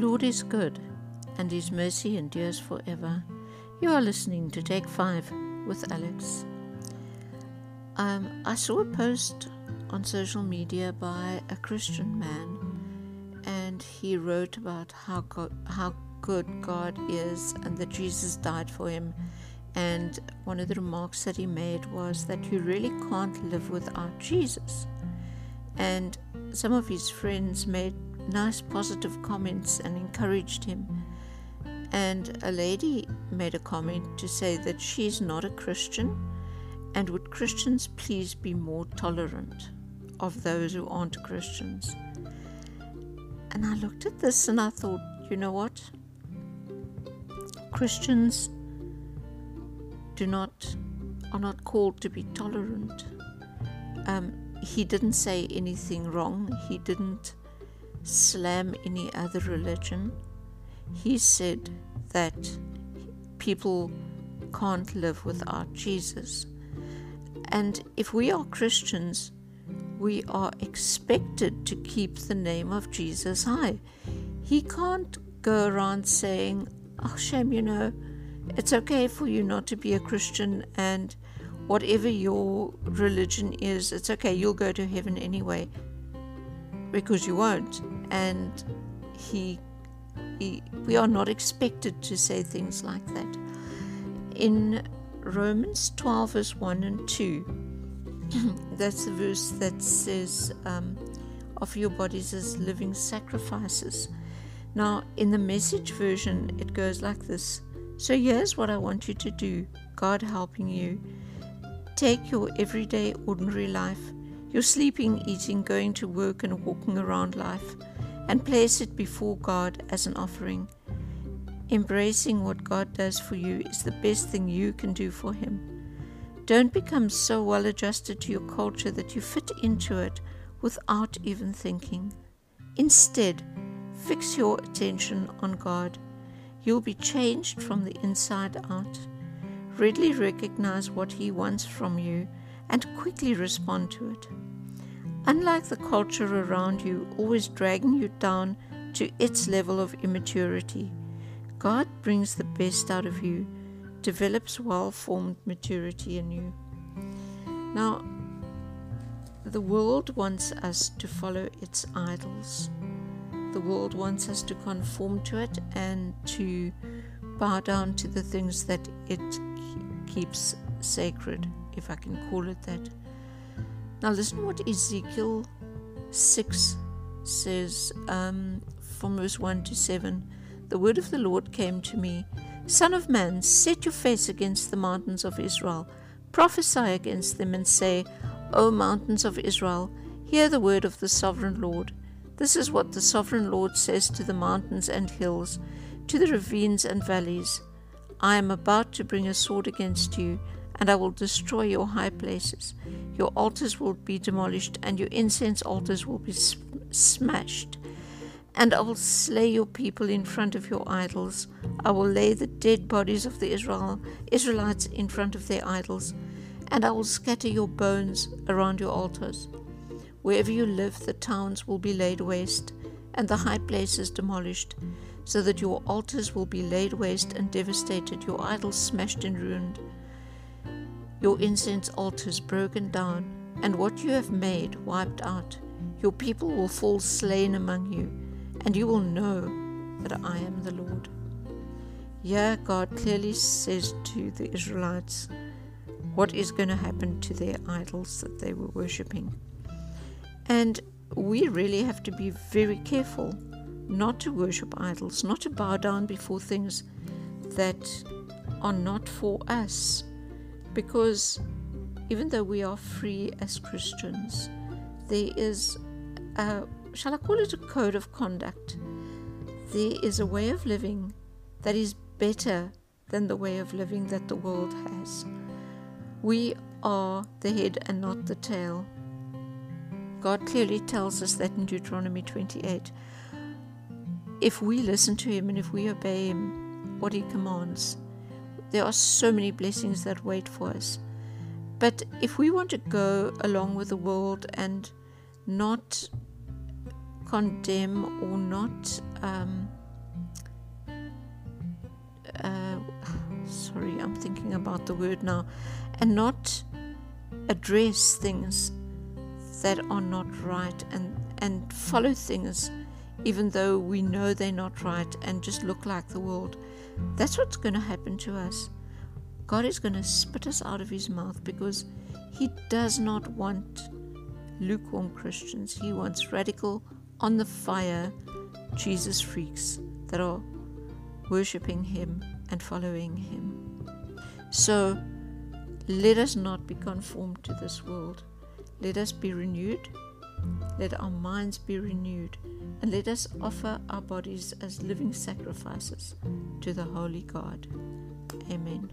Lord is good, and his mercy endures forever. You are listening to Take Five with Alex. Um, I saw a post on social media by a Christian man, and he wrote about how God, how good God is and that Jesus died for him. And one of the remarks that he made was that you really can't live without Jesus. And some of his friends made nice positive comments and encouraged him. And a lady made a comment to say that she's not a Christian and would Christians please be more tolerant of those who aren't Christians? And I looked at this and I thought, you know what? Christians do not are not called to be tolerant. Um, he didn't say anything wrong. He didn't slam any other religion. He said that people can't live without Jesus. And if we are Christians, we are expected to keep the name of Jesus high. He can't go around saying, Oh, shame, you know, it's okay for you not to be a Christian, and whatever your religion is, it's okay, you'll go to heaven anyway, because you won't. And he, he we are not expected to say things like that. In Romans 12, verse 1 and 2, that's the verse that says, um, Offer your bodies as living sacrifices. Now, in the message version, it goes like this So here's what I want you to do God helping you. Take your everyday, ordinary life, your sleeping, eating, going to work, and walking around life, and place it before God as an offering. Embracing what God does for you is the best thing you can do for Him. Don't become so well adjusted to your culture that you fit into it without even thinking. Instead, fix your attention on God. You'll be changed from the inside out. Readily recognize what He wants from you and quickly respond to it. Unlike the culture around you, always dragging you down to its level of immaturity, God brings the best out of you, develops well formed maturity in you. Now, the world wants us to follow its idols. The world wants us to conform to it and to bow down to the things that it keeps sacred, if I can call it that. Now, listen what Ezekiel 6 says um, from verse 1 to 7 the word of the Lord came to me Son of man, set your face against the mountains of Israel, prophesy against them, and say, O mountains of Israel, hear the word of the sovereign Lord. This is what the sovereign Lord says to the mountains and hills, to the ravines and valleys I am about to bring a sword against you, and I will destroy your high places. Your altars will be demolished, and your incense altars will be smashed and I will slay your people in front of your idols. I will lay the dead bodies of the Israel, Israelites in front of their idols, and I will scatter your bones around your altars. Wherever you live, the towns will be laid waste, and the high places demolished, so that your altars will be laid waste and devastated, your idols smashed and ruined, your incense altars broken down, and what you have made wiped out. Your people will fall slain among you and you will know that I am the Lord. Yeah, God clearly says to the Israelites what is going to happen to their idols that they were worshipping. And we really have to be very careful not to worship idols, not to bow down before things that are not for us. Because even though we are free as Christians, there is a shall I call it a code of conduct? There is a way of living that is better than the way of living that the world has. We are the head and not the tail. God clearly tells us that in Deuteronomy 28. If we listen to Him and if we obey Him, what He commands, there are so many blessings that wait for us. But if we want to go along with the world and not condemn or not um, uh, sorry, I'm thinking about the word now, and not address things that are not right and, and follow things even though we know they're not right and just look like the world. That's what's going to happen to us. God is going to spit us out of his mouth because he does not want lukewarm Christians. He wants radical, on the fire Jesus freaks that are worshipping him and following him. So let us not be conformed to this world. Let us be renewed. Let our minds be renewed. And let us offer our bodies as living sacrifices to the Holy God. Amen.